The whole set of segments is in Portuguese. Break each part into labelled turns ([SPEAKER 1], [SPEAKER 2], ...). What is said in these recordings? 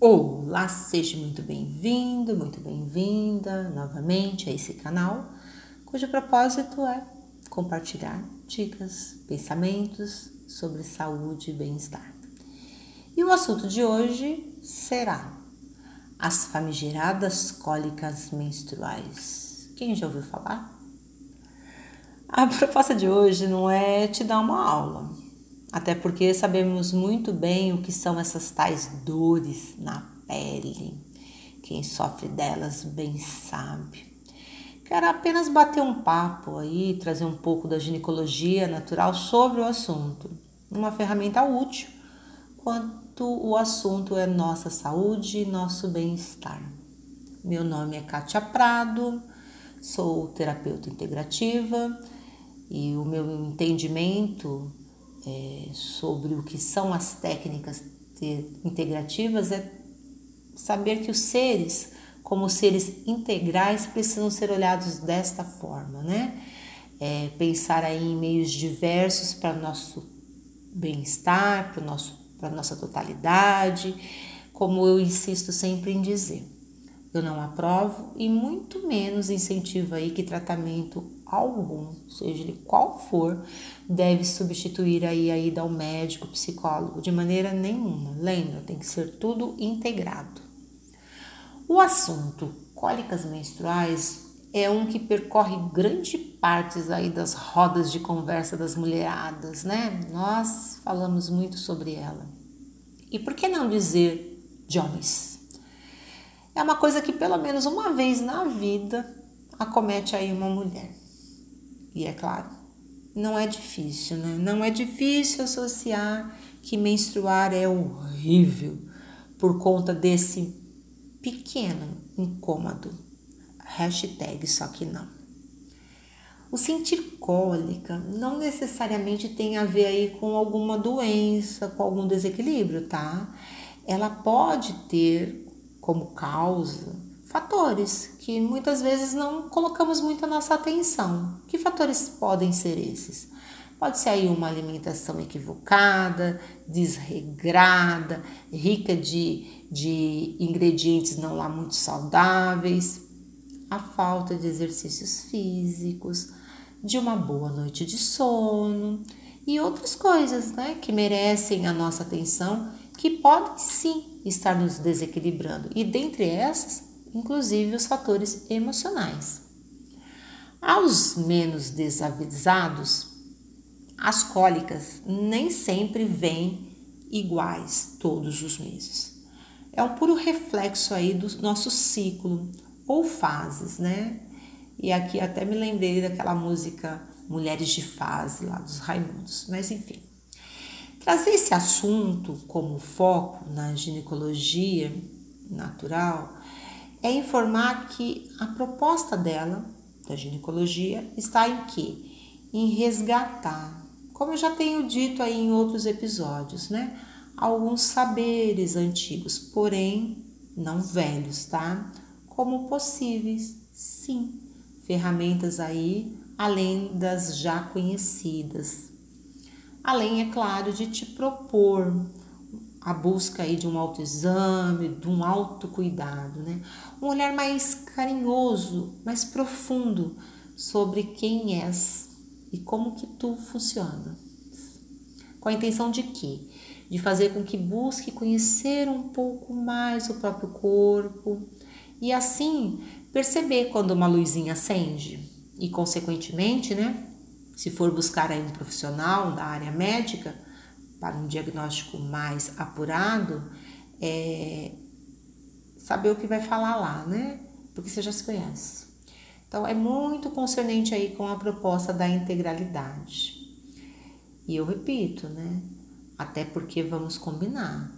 [SPEAKER 1] Olá, seja muito bem-vindo, muito bem-vinda novamente a esse canal, cujo propósito é compartilhar dicas, pensamentos sobre saúde e bem-estar. E o assunto de hoje será as famigeradas cólicas menstruais. Quem já ouviu falar? A proposta de hoje não é te dar uma aula, até porque sabemos muito bem o que são essas tais dores na pele. Quem sofre delas bem sabe. Quero apenas bater um papo aí, trazer um pouco da ginecologia natural sobre o assunto. Uma ferramenta útil quanto o assunto é nossa saúde e nosso bem-estar. Meu nome é Kátia Prado, sou terapeuta integrativa e o meu entendimento é, sobre o que são as técnicas integrativas é saber que os seres, como seres integrais, precisam ser olhados desta forma, né? É, pensar aí em meios diversos para nosso bem-estar, para nosso para nossa totalidade, como eu insisto sempre em dizer. Eu não aprovo e muito menos incentivo aí que tratamento algum, seja ele qual for, deve substituir aí a ida ao médico, psicólogo, de maneira nenhuma. Lembra, tem que ser tudo integrado. O assunto cólicas menstruais é um que percorre grande partes aí das rodas de conversa das mulheradas, né? Nós falamos muito sobre ela. E por que não dizer de homens? É uma coisa que pelo menos uma vez na vida acomete aí uma mulher. E é claro, não é difícil, né? Não é difícil associar que menstruar é horrível por conta desse pequeno incômodo. Hashtag só que não. O sentir cólica não necessariamente tem a ver aí com alguma doença, com algum desequilíbrio, tá? Ela pode ter como causa fatores que muitas vezes não colocamos muito a nossa atenção. Que fatores podem ser esses? Pode ser aí uma alimentação equivocada, desregrada, rica de, de ingredientes não lá muito saudáveis, a falta de exercícios físicos, de uma boa noite de sono e outras coisas né, que merecem a nossa atenção, que podem sim estar nos desequilibrando. E dentre essas, inclusive os fatores emocionais. Aos menos desavisados, as cólicas nem sempre vêm iguais todos os meses. É um puro reflexo aí do nosso ciclo ou fases, né? E aqui até me lembrei daquela música Mulheres de Fase, lá dos Raimundos, mas enfim. Trazer esse assunto como foco na ginecologia natural é informar que a proposta dela, da ginecologia, está em quê? Em resgatar, como eu já tenho dito aí em outros episódios, né? Alguns saberes antigos, porém não velhos, tá? Como possíveis, sim, ferramentas aí além das já conhecidas. Além, é claro, de te propor a busca aí de um autoexame, de um autocuidado, né? Um olhar mais carinhoso, mais profundo sobre quem és e como que tu funciona. Com a intenção de quê? De fazer com que busque conhecer um pouco mais o próprio corpo e assim perceber quando uma luzinha acende e consequentemente, né, se for buscar aí um profissional da área médica para um diagnóstico mais apurado, é saber o que vai falar lá, né? Porque você já se conhece. Então é muito concernente aí com a proposta da integralidade. E eu repito, né? Até porque vamos combinar.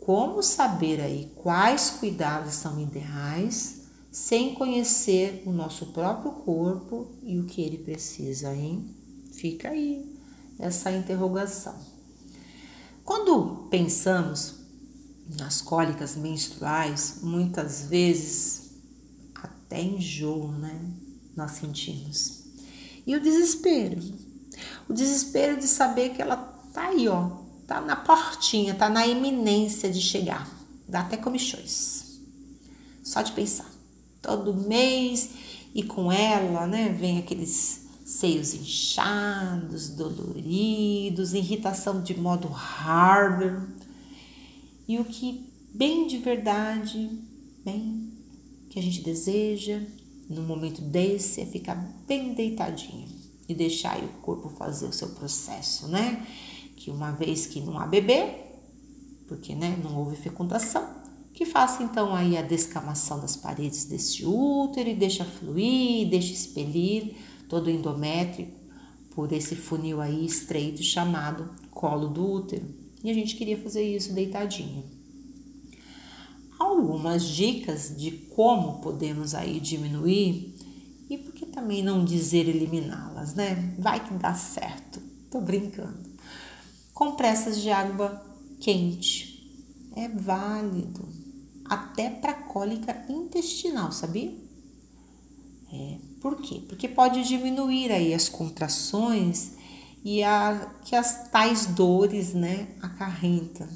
[SPEAKER 1] Como saber aí quais cuidados são ideais sem conhecer o nosso próprio corpo e o que ele precisa, hein? Fica aí essa interrogação. Quando pensamos nas cólicas menstruais, muitas vezes até enjoo, né? Nós sentimos. E o desespero. O desespero de saber que ela tá aí, ó, tá na portinha, tá na iminência de chegar, dá até comichões. Só de pensar. Todo mês e com ela, né, vem aqueles seios inchados, doloridos, irritação de modo hard. E o que bem de verdade, bem que a gente deseja no momento desse é ficar bem deitadinho e deixar o corpo fazer o seu processo, né? Que uma vez que não há bebê, porque né, não houve fecundação, que faça então aí a descamação das paredes deste útero e deixa fluir, deixa expelir todo o endométrio por esse funil aí estreito chamado colo do útero. E a gente queria fazer isso deitadinho. Algumas dicas de como podemos aí diminuir e por que também não dizer eliminá-las, né? Vai que dá certo. Tô brincando. Compressas de água quente. É válido. Até para cólica intestinal, sabia? É, por quê? Porque pode diminuir aí as contrações e a, que as tais dores, né, acarrentam,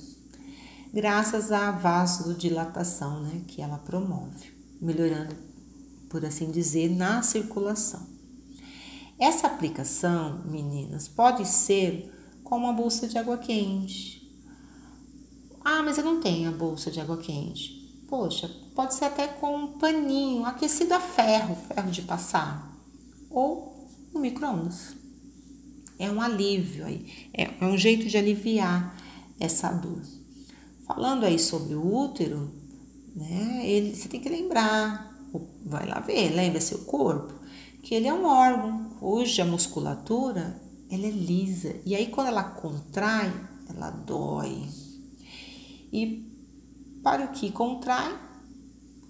[SPEAKER 1] graças à vasodilatação, né, que ela promove, melhorando, por assim dizer, na circulação. Essa aplicação, meninas, pode ser com uma bolsa de água quente. Ah, mas eu não tenho a bolsa de água quente. Poxa, pode ser até com um paninho aquecido a ferro, ferro de passar, ou no micro-ondas. É um alívio aí, é, é um jeito de aliviar essa dor. Falando aí sobre o útero, né, ele, você tem que lembrar, vai lá ver, lembra seu corpo, que ele é um órgão cuja musculatura ela é lisa. E aí quando ela contrai, ela dói. E para o que contrai,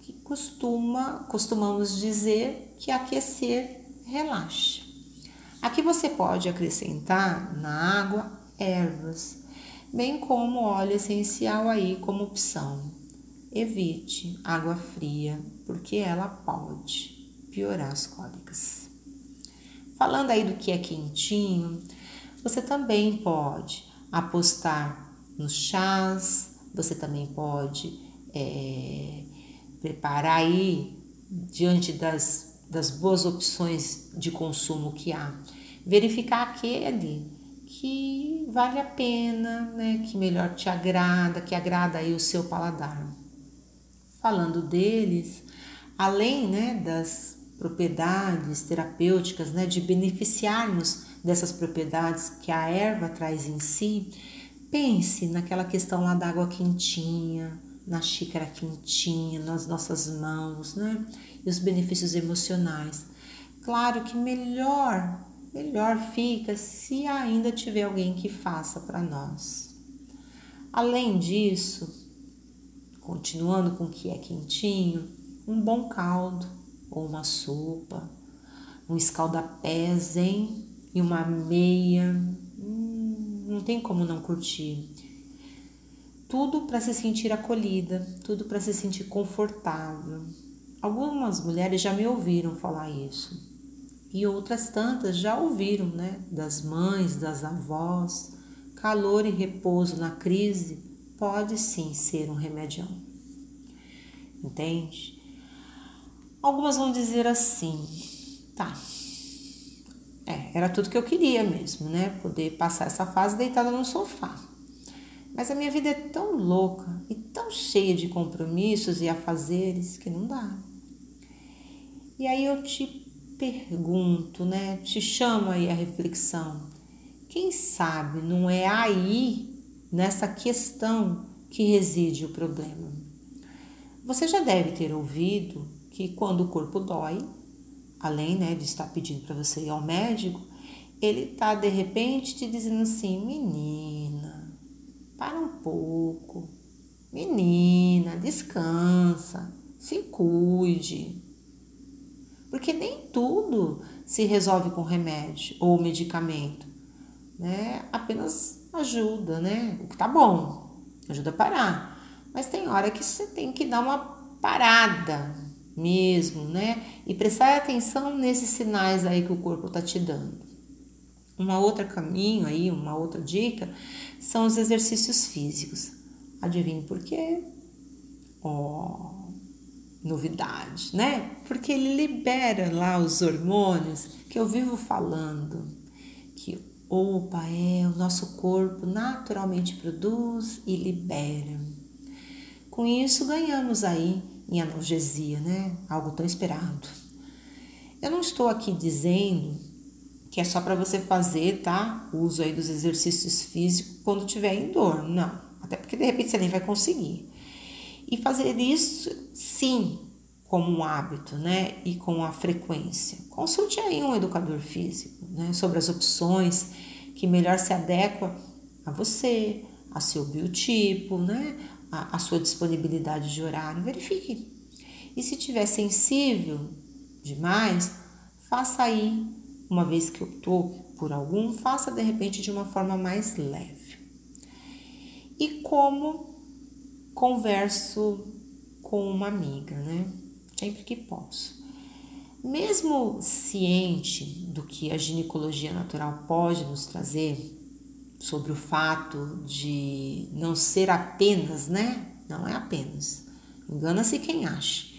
[SPEAKER 1] que costuma, costumamos dizer que aquecer relaxa. Aqui você pode acrescentar na água ervas, bem como óleo essencial aí como opção. Evite água fria, porque ela pode piorar as cólicas. Falando aí do que é quentinho, você também pode apostar nos chás, você também pode é, preparar aí, diante das, das boas opções de consumo que há, verificar aquele que vale a pena, né, que melhor te agrada, que agrada aí o seu paladar. Falando deles, além né, das propriedades terapêuticas, né, de beneficiarmos dessas propriedades que a erva traz em si, Pense naquela questão lá da água quentinha, na xícara quentinha, nas nossas mãos, né? E os benefícios emocionais. Claro que melhor, melhor fica se ainda tiver alguém que faça para nós. Além disso, continuando com o que é quentinho, um bom caldo ou uma sopa, um escaldapés, hein? E uma meia, não tem como não curtir. Tudo para se sentir acolhida, tudo para se sentir confortável. Algumas mulheres já me ouviram falar isso. E outras tantas já ouviram, né, das mães, das avós. Calor e repouso na crise pode sim ser um remedião. Entende? Algumas vão dizer assim: tá, é, era tudo que eu queria mesmo, né? Poder passar essa fase deitada no sofá. Mas a minha vida é tão louca e tão cheia de compromissos e afazeres que não dá. E aí eu te pergunto, né? Te chamo aí a reflexão. Quem sabe não é aí, nessa questão, que reside o problema? Você já deve ter ouvido que quando o corpo dói, além né, de estar pedindo para você ir ao médico, ele está de repente te dizendo assim: menina, para um pouco, menina, descansa, se cuide. Porque nem tudo se resolve com remédio ou medicamento, né? Apenas ajuda, né? O que tá bom, ajuda a parar. Mas tem hora que você tem que dar uma parada, mesmo, né? E prestar atenção nesses sinais aí que o corpo tá te dando. Uma outra caminho aí, uma outra dica são os exercícios físicos. Adivinhe por quê? ó, novidade, né? Porque ele libera lá os hormônios que eu vivo falando, que opa, é o nosso corpo naturalmente produz e libera. Com isso ganhamos aí em analgesia, né? Algo tão esperado. Eu não estou aqui dizendo que é só para você fazer, tá? O uso aí dos exercícios físicos quando tiver em dor. Não. Até porque de repente você nem vai conseguir. E fazer isso, sim, como um hábito, né? E com a frequência. Consulte aí um educador físico, né? Sobre as opções que melhor se adequa a você, a seu biotipo, né? A, a sua disponibilidade de horário. Verifique. E se tiver sensível demais, faça aí uma vez que optou por algum, faça de repente de uma forma mais leve. E como converso com uma amiga, né? Sempre que posso. Mesmo ciente do que a ginecologia natural pode nos trazer sobre o fato de não ser apenas, né? Não é apenas. Engana-se quem acha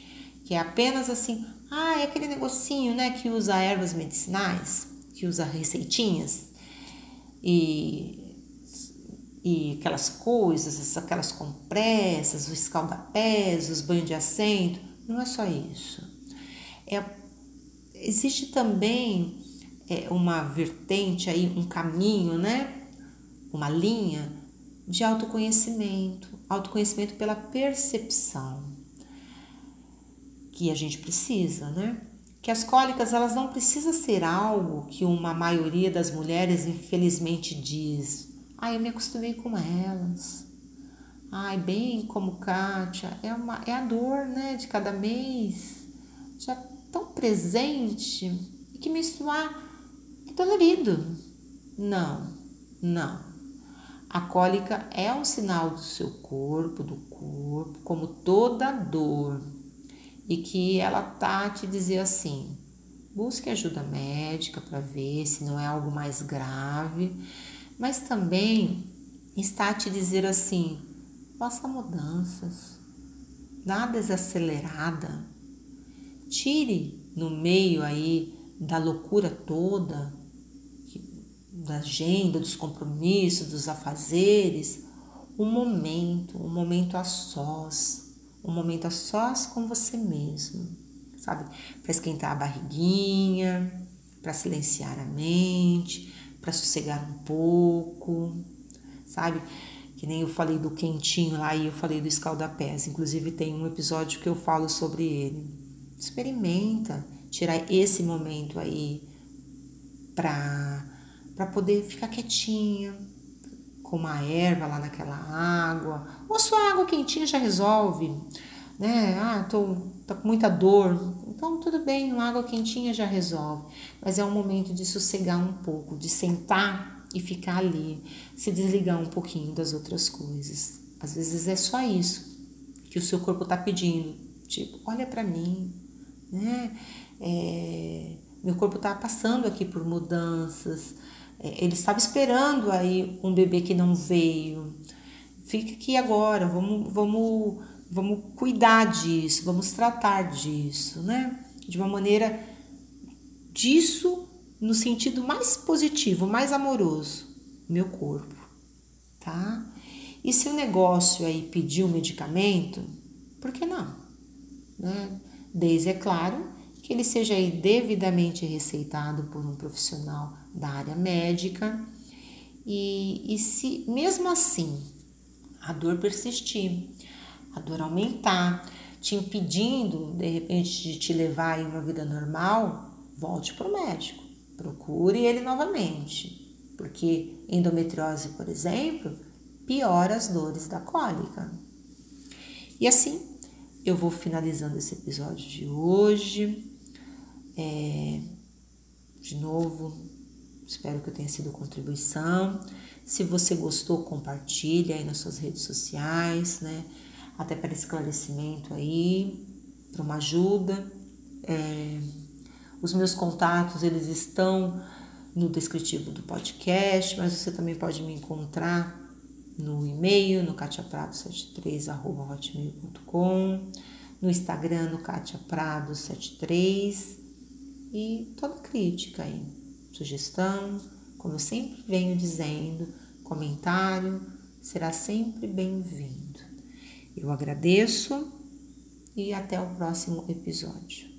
[SPEAKER 1] que é apenas assim, ah, é aquele negocinho, né, que usa ervas medicinais, que usa receitinhas e e aquelas coisas, aquelas compressas, os escaldapés, os banhos de assento, não é só isso. É, existe também é, uma vertente aí, um caminho, né? Uma linha de autoconhecimento, autoconhecimento pela percepção que a gente precisa, né? Que as cólicas elas não precisam ser algo que uma maioria das mulheres infelizmente diz. Ah, eu me acostumei com elas. Ai, bem como Kátia, é, uma, é a dor, né, de cada mês, já tão presente e que menstruar é dolorido. Não, não. A cólica é um sinal do seu corpo, do corpo, como toda dor. E que ela tá te dizer assim: busque ajuda médica para ver se não é algo mais grave, mas também está a te dizer assim: faça mudanças, nada desacelerada, tire no meio aí da loucura toda, da agenda, dos compromissos, dos afazeres, um momento, um momento a sós um momento a sós com você mesmo, sabe? Para esquentar a barriguinha, para silenciar a mente, para sossegar um pouco, sabe? Que nem eu falei do quentinho lá e eu falei do escaldapés. Inclusive tem um episódio que eu falo sobre ele. Experimenta tirar esse momento aí para para poder ficar quietinha, com uma erva lá naquela água, ou sua água quentinha já resolve, né? Ah, tô, tô com muita dor, então tudo bem, uma água quentinha já resolve, mas é um momento de sossegar um pouco, de sentar e ficar ali, se desligar um pouquinho das outras coisas. Às vezes é só isso que o seu corpo está pedindo, tipo, olha para mim, né? É, meu corpo está passando aqui por mudanças, ele estava esperando aí um bebê que não veio. Fica aqui agora, vamos, vamos, vamos cuidar disso, vamos tratar disso, né? De uma maneira disso no sentido mais positivo, mais amoroso, meu corpo, tá? E se o negócio aí pedir um medicamento, por que não? Né? Desde, é claro, que ele seja devidamente receitado por um profissional da área médica e, e se mesmo assim a dor persistir, a dor aumentar, te impedindo de repente de te levar a uma vida normal, volte para o médico, procure ele novamente, porque endometriose, por exemplo, piora as dores da cólica. E assim eu vou finalizando esse episódio de hoje. É, de novo, espero que eu tenha sido contribuição. Se você gostou, compartilhe aí nas suas redes sociais, né? Até para esclarecimento aí, para uma ajuda. É, os meus contatos, eles estão no descritivo do podcast, mas você também pode me encontrar no e-mail, no katiaprado73.hotmail.com, no Instagram, no katiaprado73 e toda crítica aí, sugestão, como eu sempre venho dizendo, comentário, será sempre bem-vindo. Eu agradeço e até o próximo episódio.